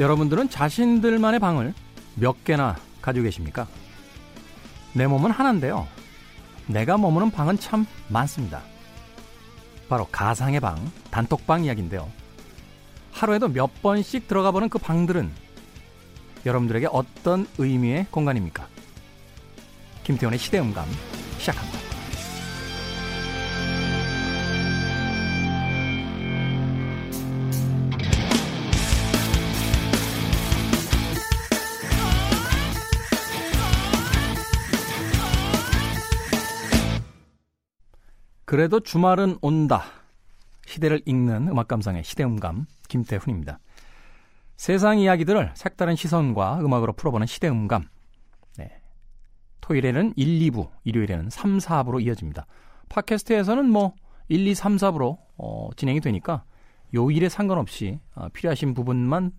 여러분들은 자신들만의 방을 몇 개나 가지고 계십니까? 내 몸은 하나인데요. 내가 머무는 방은 참 많습니다. 바로 가상의 방, 단톡방 이야기인데요. 하루에도 몇 번씩 들어가 보는 그 방들은 여러분들에게 어떤 의미의 공간입니까? 김태원의 시대음감 시작합니다. 그래도 주말은 온다. 시대를 읽는 음악 감상의 시대음감 김태훈입니다. 세상 이야기들을 색다른 시선과 음악으로 풀어보는 시대음감. 네. 토요일에는 1, 2부, 일요일에는 3, 4부로 이어집니다. 팟캐스트에서는 뭐 1, 2, 3, 4부로 어, 진행이 되니까 요일에 상관없이 어, 필요하신 부분만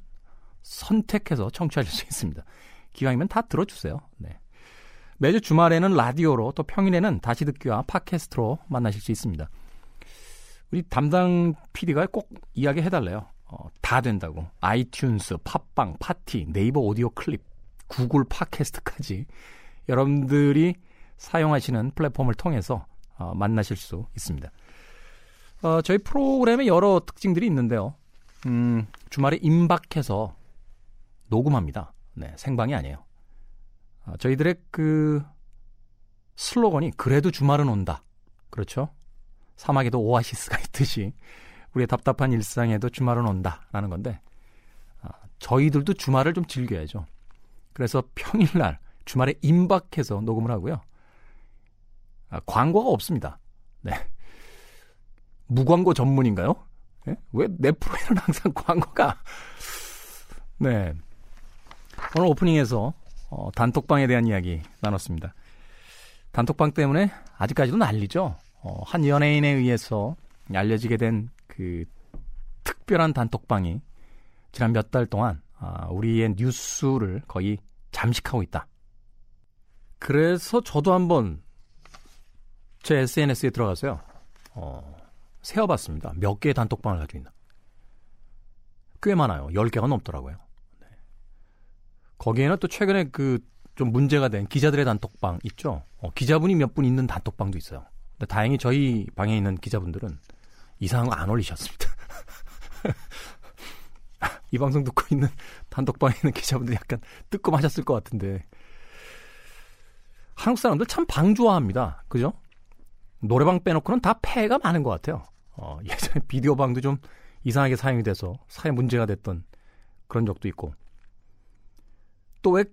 선택해서 청취하실 수 있습니다. 기왕이면 다 들어주세요. 네. 매주 주말에는 라디오로 또 평일에는 다시 듣기와 팟캐스트로 만나실 수 있습니다. 우리 담당 PD가 꼭 이야기 해달래요. 어, 다 된다고. 아이튠스, 팟빵, 파티, 네이버 오디오 클립, 구글 팟캐스트까지 여러분들이 사용하시는 플랫폼을 통해서 어, 만나실 수 있습니다. 어, 저희 프로그램에 여러 특징들이 있는데요. 음, 주말에 임박해서 녹음합니다. 네, 생방이 아니에요. 어, 저희들의 그 슬로건이 그래도 주말은 온다. 그렇죠? 사막에도 오아시스가 있듯이 우리의 답답한 일상에도 주말은 온다라는 건데 어, 저희들도 주말을 좀 즐겨야죠. 그래서 평일날 주말에 임박해서 녹음을 하고요. 아, 광고가 없습니다. 네. 무광고 전문인가요? 네? 왜내 프로에는 항상 광고가 네. 오늘 오프닝에서 어, 단톡방에 대한 이야기 나눴습니다. 단톡방 때문에 아직까지도 난리죠. 어, 한 연예인에 의해서 알려지게 된 그 특별한 단톡방이 지난 몇 달 동안 아, 우리의 뉴스를 거의 잠식하고 있다. 그래서 저도 한번 제 SNS에 들어가서요. 어, 세어봤습니다. 몇 개의 단톡방을 가지고 있나. 꽤 많아요. 10개가 넘더라고요. 거기에는 또 최근에 그 좀 문제가 된 기자들의 단톡방 있죠. 어, 기자분이 몇 분 있는 단톡방도 있어요. 근데 다행히 저희 방에 있는 기자분들은 이상한 거 안 올리셨습니다. 이 방송 듣고 있는 단톡방에 있는 기자분들 약간 뜨끔하셨을 것 같은데 한국 사람들 참 방 좋아합니다. 그죠? 노래방 빼놓고는 다 폐가 많은 것 같아요. 어, 예전에 비디오 방도 좀 이상하게 사용이 돼서 사회 문제가 됐던 그런 적도 있고 또 왜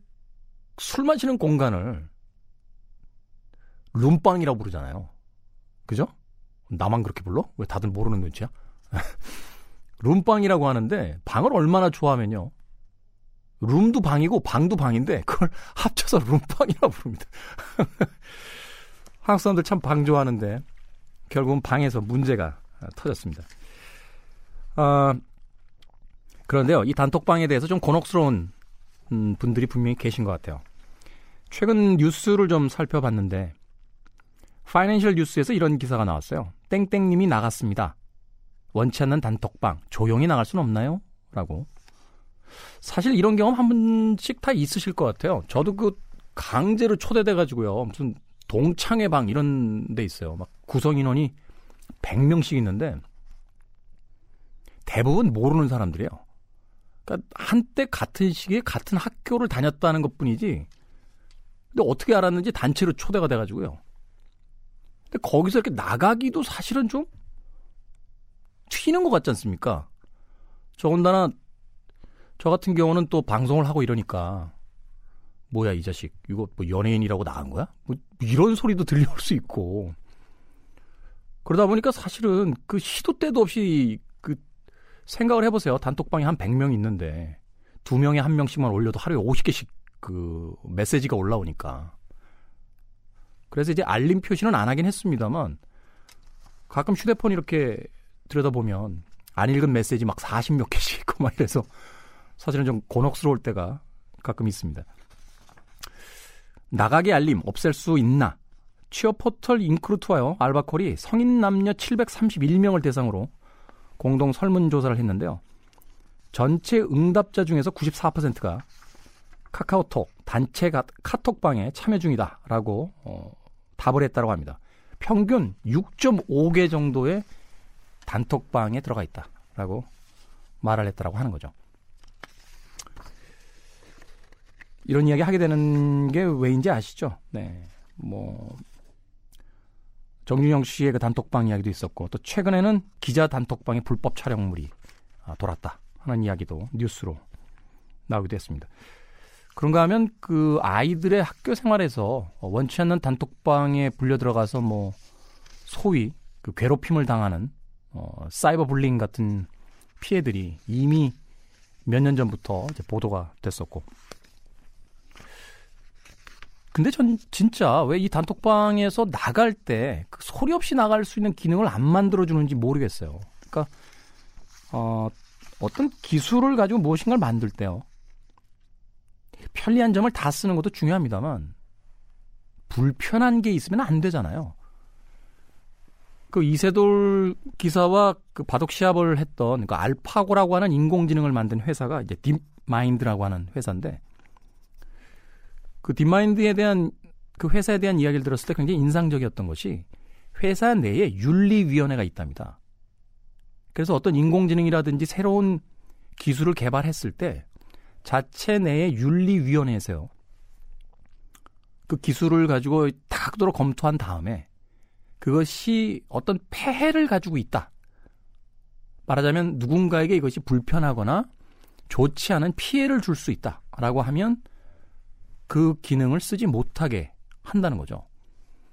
술 마시는 공간을 룸빵이라고 부르잖아요. 그죠? 나만 그렇게 불러? 왜 다들 모르는 눈치야? 룸빵이라고 하는데 방을 얼마나 좋아하면요. 룸도 방이고 방도 방인데 그걸 합쳐서 룸빵이라고 부릅니다. 한국 사람들 참 방 좋아하는데 결국은 방에서 문제가 터졌습니다. 아, 그런데요, 이 단톡방에 대해서 좀 곤혹스러운 음, 분들이 분명히 계신 것 같아요. 최근 뉴스를 좀 살펴봤는데 파이낸셜 뉴스에서 이런 기사가 나왔어요. 땡땡님이 나갔습니다. 원치 않는 단톡방 조용히 나갈 수는 없나요? 라고. 사실 이런 경험 한 번씩 다 있으실 것 같아요. 저도 그 강제로 초대돼 가지고요. 무슨 동창회 방 이런 데 있어요. 막 구성 인원이 100명씩 있는데 대부분 모르는 사람들이에요. 그러니까 한때 같은 시기에 같은 학교를 다녔다는 것 뿐이지. 근데 어떻게 알았는지 단체로 초대가 돼가지고요. 근데 거기서 이렇게 나가기도 사실은 좀 튀는 것 같지 않습니까? 저건다나 저 같은 경우는 또 방송을 하고 이러니까 뭐야 이 자식 이거 뭐 연예인이라고 나간 거야? 뭐 이런 소리도 들려올 수 있고 그러다 보니까 사실은 그 시도 때도 없이 생각을 해보세요. 단톡방에 한 100명 있는데 두 명에 한 명씩만 올려도 하루에 50개씩 그 메시지가 올라오니까. 그래서 이제 알림 표시는 안 하긴 했습니다만 가끔 휴대폰 이렇게 들여다보면 안 읽은 메시지 막 40몇 개씩 있고 막 이래서 사실은 좀 곤혹스러울 때가 가끔 있습니다. 나가게 알림 없앨 수 있나? 취업 포털 인크루트와요 알바콜이 성인 남녀 731명을 대상으로 공동 설문조사를 했는데요. 전체 응답자 중에서 94%가 카카오톡 단체 카톡방에 참여 중이다라고 어, 답을 했다고 합니다. 평균 6.5개 정도의 단톡방에 들어가 있다라고 말을 했다라고 하는 거죠. 이런 이야기 하게 되는 게 왜인지 아시죠? 네. 뭐 정준영 씨의 그 단톡방 이야기도 있었고 또 최근에는 기자 단톡방에 불법 촬영물이 아, 돌았다 하는 이야기도 뉴스로 나오기도 했습니다. 그런가 하면 그 아이들의 학교 생활에서 원치 않는 단톡방에 불려 들어가서 뭐 소위 그 괴롭힘을 당하는 어, 사이버 불링 같은 피해들이 이미 몇 년 전부터 이제 보도가 됐었고. 근데 전 진짜 왜 이 단톡방에서 나갈 때 그 소리 없이 나갈 수 있는 기능을 안 만들어 주는지 모르겠어요. 그러니까 어, 어떤 기술을 가지고 무엇인가를 만들 때요. 편리한 점을 다 쓰는 것도 중요합니다만 불편한 게 있으면 안 되잖아요. 그 이세돌 기사와 그 바둑 시합을 했던 그 알파고라고 하는 인공지능을 만든 회사가 이제 딥마인드라고 하는 회사인데 그 딥마인드에 대한 그 회사에 대한 이야기를 들었을 때 굉장히 인상적이었던 것이 회사 내에 윤리위원회가 있답니다. 그래서 어떤 인공지능이라든지 새로운 기술을 개발했을 때 자체 내에 윤리위원회에서요. 그 기술을 가지고 다각도로 검토한 다음에 그것이 어떤 폐해를 가지고 있다. 말하자면 누군가에게 이것이 불편하거나 좋지 않은 피해를 줄 수 있다 라고 하면 그 기능을 쓰지 못하게 한다는 거죠.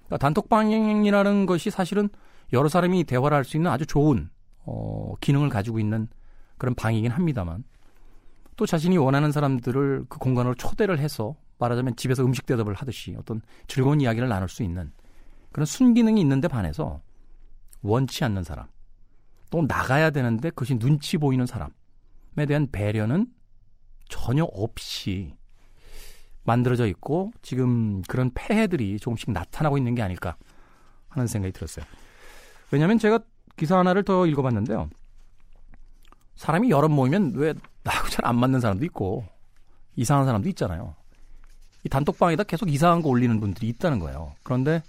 그러니까 단톡방이라는 것이 사실은 여러 사람이 대화를 할 수 있는 아주 좋은 어, 기능을 가지고 있는 그런 방이긴 합니다만 또 자신이 원하는 사람들을 그 공간으로 초대를 해서 말하자면 집에서 음식 대접을 하듯이 어떤 즐거운 이야기를 나눌 수 있는 그런 순기능이 있는데 반해서 원치 않는 사람, 또 나가야 되는데 그것이 눈치 보이는 사람에 대한 배려는 전혀 없이 만들어져 있고 지금 그런 폐해들이 조금씩 나타나고 있는 게 아닐까 하는 생각이 들었어요. 왜냐하면 제가 기사 하나를 더 읽어봤는데요. 사람이 여러 모이면 왜 나하고 잘 안 맞는 사람도 있고 이상한 사람도 있잖아요. 이 단톡방에다 계속 이상한 거 올리는 분들이 있다는 거예요. 그런데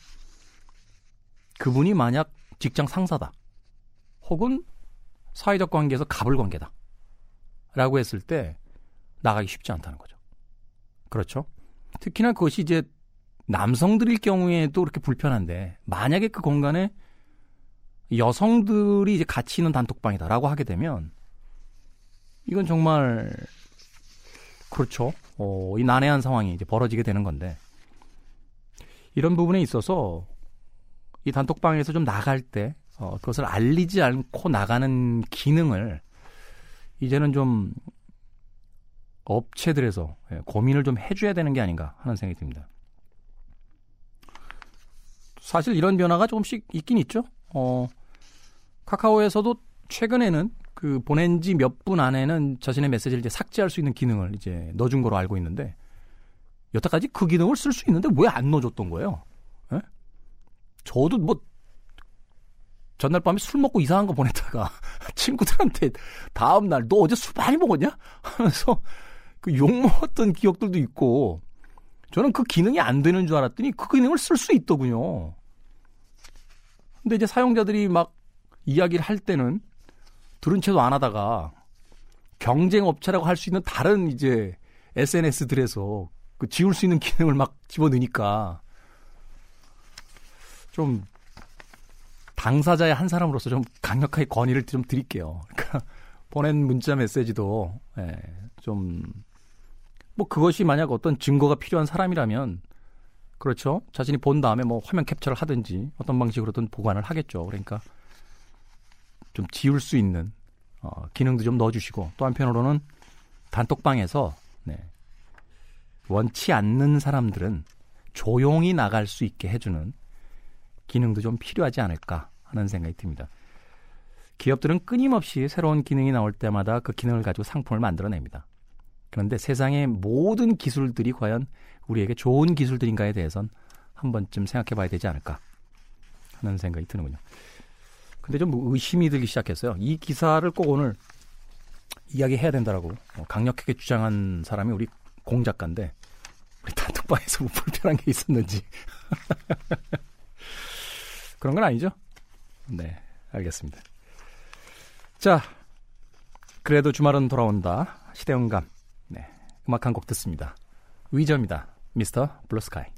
그분이 만약 직장 상사다. 혹은 사회적 관계에서 갑을 관계다. 라고 했을 때 나가기 쉽지 않다는 거죠. 그렇죠? 특히나 그것이 이제 남성들일 경우에도 그렇게 불편한데 만약에 그 공간에 여성들이 이제 같이 있는 단톡방이다라고 하게 되면 이건 정말 그렇죠. 어, 이 난해한 상황이 이제 벌어지게 되는 건데 이런 부분에 있어서 이 단톡방에서 좀 나갈 때 어, 그것을 알리지 않고 나가는 기능을 이제는 좀 업체들에서 예, 고민을 좀 해줘야 되는 게 아닌가 하는 생각이 듭니다. 사실 이런 변화가 조금씩 있긴 있죠. 어, 카카오에서도 최근에는 그 보낸 지 몇 분 안에는 자신의 메시지를 이제 삭제할 수 있는 기능을 이제 넣어준 거로 알고 있는데 여태까지 그 기능을 쓸 수 있는데 왜 안 넣어줬던 거예요? 예? 저도 뭐 전날 밤에 술 먹고 이상한 거 보냈다가 친구들한테 다음 날 너 어제 술 많이 먹었냐? 하면서 그 욕 먹었던 기억들도 있고 저는 그 기능이 안 되는 줄 알았더니 그 기능을 쓸 수 있더군요. 근데 이제 사용자들이 막 이야기를 할 때는 들은 채도 안 하다가 경쟁 업체라고 할 수 있는 다른 이제 SNS들에서 그 지울 수 있는 기능을 막 집어넣으니까 좀 당사자의 한 사람으로서 좀 강력하게 건의를 좀 드릴게요. 그러니까 보낸 문자 메시지도 예, 좀 뭐 그것이 만약 어떤 증거가 필요한 사람이라면 그렇죠. 자신이 본 다음에 뭐 화면 캡처를 하든지 어떤 방식으로든 보관을 하겠죠. 그러니까 좀 지울 수 있는 어, 기능도 좀 넣어주시고 또 한편으로는 단톡방에서 네, 원치 않는 사람들은 조용히 나갈 수 있게 해주는 기능도 좀 필요하지 않을까 하는 생각이 듭니다. 기업들은 끊임없이 새로운 기능이 나올 때마다 그 기능을 가지고 상품을 만들어냅니다. 그런데 세상의 모든 기술들이 과연 우리에게 좋은 기술들인가에 대해선 한 번쯤 생각해 봐야 되지 않을까 하는 생각이 드는군요. 근데 좀 의심이 들기 시작했어요. 이 기사를 꼭 오늘 이야기해야 된다라고 어, 강력하게 주장한 사람이 우리 공 작가인데 우리 단톡방에서 뭐 불편한 게 있었는지 그런 건 아니죠? 네, 알겠습니다. 자, 그래도 주말은 돌아온다. 시대음감. 네, 음악 한 곡 듣습니다. 위저입니다. 미스터 블루스카이.